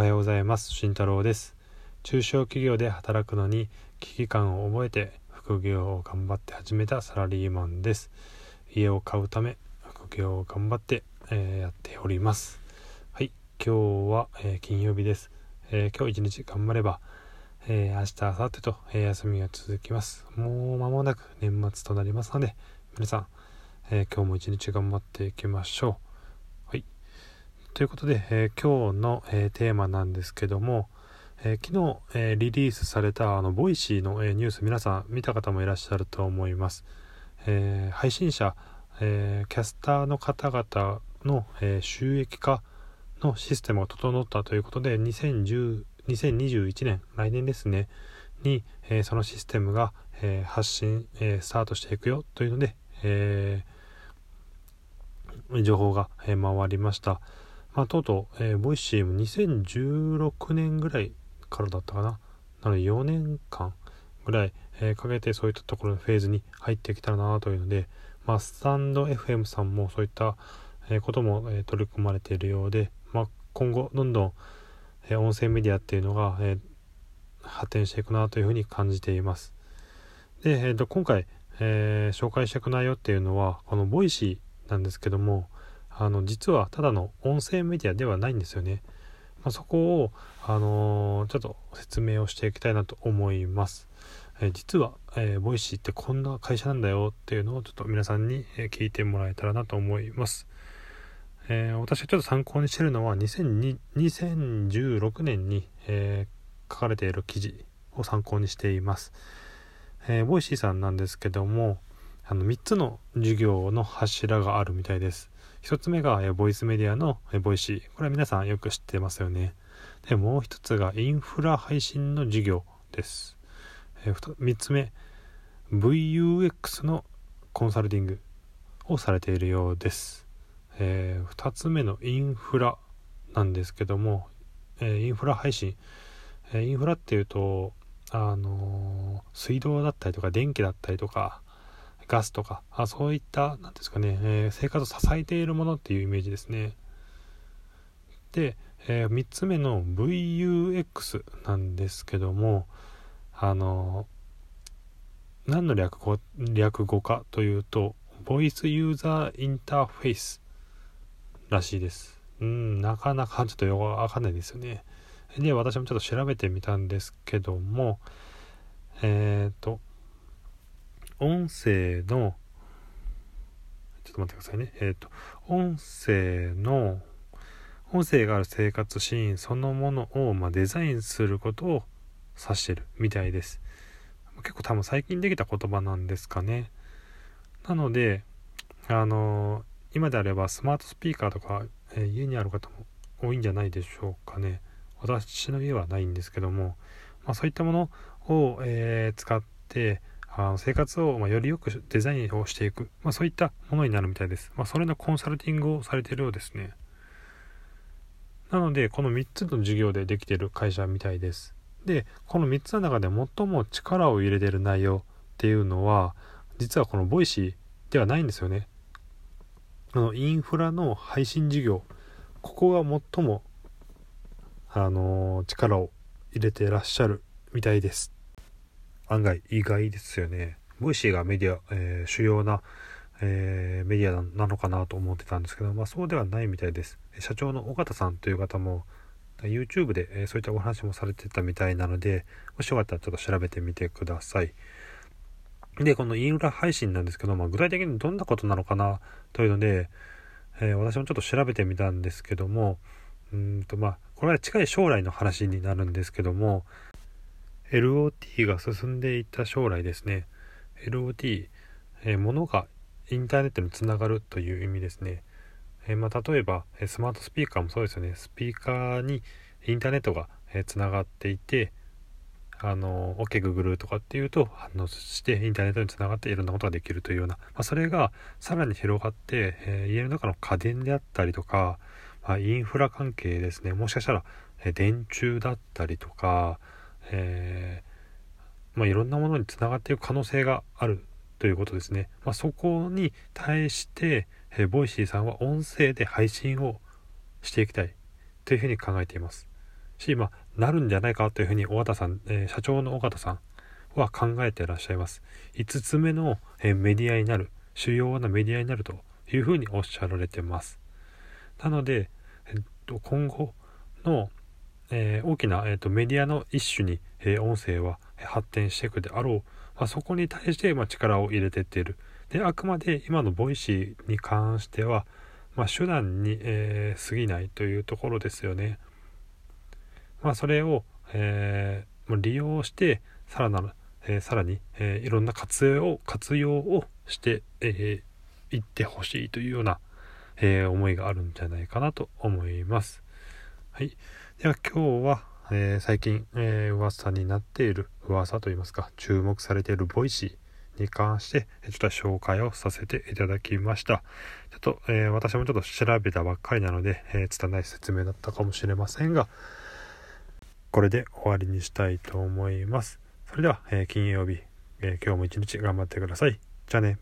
おはようございます。慎太郎です。中小企業で働くのに危機感を覚えて副業を頑張って始めたサラリーマンです。家を買うため副業を頑張って、えー、やっております。はい。今日は、えー、金曜日です、えー、今日一日頑張ればえー、明日、明後日と、えー、休みが続きます。もう間もなく年末となりますので、皆さん、えー、今日も一日頑張っていきましょう。ということで、え今日の、えテーマなんですけども、え昨日、えリリースされたあの Voicy の、えニュース皆さん見た方もいらっしゃると思います。え配信者、えキャスターの方々の、え収益化のシステムが整ったということで2010 2021年来年ですねに、え、そのシステムが、え、発信、え、スタートしていくよというので、え情報が、回りました、まあ、とうとう、え Voicy も2016年ぐらいからだったかななので4年間ぐらい、えかけてそういったところのフェーズに入ってきたらなというので、まあ、 stand.fm さんもそういった、ことも、え取り組まれているようで、まあ、今後どんどんえ音声メディアっていうのが、え発展していくなというふうに感じています。で、えー、と今回、えー、紹介していく内容っていうのはこの Voicy なんですけどもあの実はただの音声メディアではないんですよね。まあ、そこを、あのー、ちょっと説明をしていきたいなと思います。えー、実は、えー、 Voicy ってこんな会社なんだよっていうのをちょっと皆さんに、聞いてもらえたらなと思います。え、私がちょっと参考にしてるのは2016年に、えー、書かれている記事を参考にしています。えー、 Voicy さんなんですけどもあの3つの事業の柱があるみたいです。1つ目が、ボイスメディアの、 Voicy。これは皆さんよく知ってますよね。で、もう1つがインフラ配信の事業です。3つ目、VUX のコンサルティングをされているようです。え、2つ目のインフラなんですけども、え、インフラ配信、え、インフラっていうと、あの水道だったりとか電気だったりとかガスとかあそういった何ですかね、え生活を支えているものっていうイメージですねで、え3つ目の VUX なんですけどもあの何の略語略語かというとボイスユーザーインターフェイスらしいです。うん、なかなかちょっとよくわかんないですよね。で、私もちょっと調べてみたんですけども、えっ、ー、と、音声の、ちょっと待ってくださいね。えっ、ー、と、音声の、音声がある生活シーンそのものを、まあ、デザインすることを指してるみたいです。結構多分最近できた言葉なんですかね。なので、あの今であればスマートスピーカーとか、えー、家にある方も多いんじゃないでしょうかね私の家はないんですけども、まあ、そういったものを、えー、使ってあの生活を、ま、よりよくデザインをしていく、まあ、そういったものになるみたいです、まあ、それのコンサルティングをされているようですね。なのでこの3つの授業でできている会社みたいです。でこの3つの中で最も力を入れてる内容っていうのは実はこの Voicy ではないんですよね。あのインフラの配信事業。ここが最もあの力を入れてらっしゃるみたいです。案外意外ですよね。 Voicy がメディア、えー、主要な、えー、メディアなのかなと思ってたんですけど、まあ、そうではないみたいです。社長の緒方さんという方も YouTube で、えー、そういったお話もされてたみたいなのでもしよかったらちょっと調べてみてください。で、このインフラ配信なんですけど、まあ、具体的にどんなことなのかなというので、えー、私もちょっと調べてみたんですけども、うんとまあ、これは近い将来の話になるんですけども、LOT が進んでいった将来ですね。LOT、えー、物がインターネットにつながるという意味ですね。えー、まあ、例えば、スマートスピーカーもそうですよね。スピーカーにインターネットがつながっていて、あの OKGoogle とかっていうと反応してインターネットにつながっていろんなことができるというような、まあ、それがさらに広がって、えー、家の中の家電であったりとか、まあ、インフラ関係ですねもしかしたら、え、電柱だったりとか、えー、まあ、いろんなものにつながっていく可能性があるということですね、まあそこに対して、え Voicy さんは音声で配信をしていきたいというふうに考えていますし、まあ、なるんじゃないかというふうに緒方さん、えー、社長の緒方さんは考えていらっしゃいます。5つ目の、え、メディアになる、主要なメディアになるというふうにおっしゃられてます。なので、えっと、今後の、えー、大きな、えーと、メディアの一種に、えー、音声は発展していくであろう、まあ、そこに対して、まあ、力を入れていっている。で、あくまで今の Voicy に関しては、まあ、手段に、えー、過ぎないというところですよね。まあ、それを、えー、利用してさらなる、えー、さらに、えー、いろんな活用を活用をして、えー、いってほしいというような、えー、思いがあるんじゃないかなと思います。はい、では今日は、えー、最近、えー、噂になっている噂といいますか注目されている Voicy に関して、ちょっと紹介をさせていただきました。ちょっと、えー、私もちょっと調べたばっかりなので、えー、拙い説明だったかもしれませんが、これで終わりにしたいと思います。それでは、え、金曜日、え今日も一日頑張ってください。じゃあね。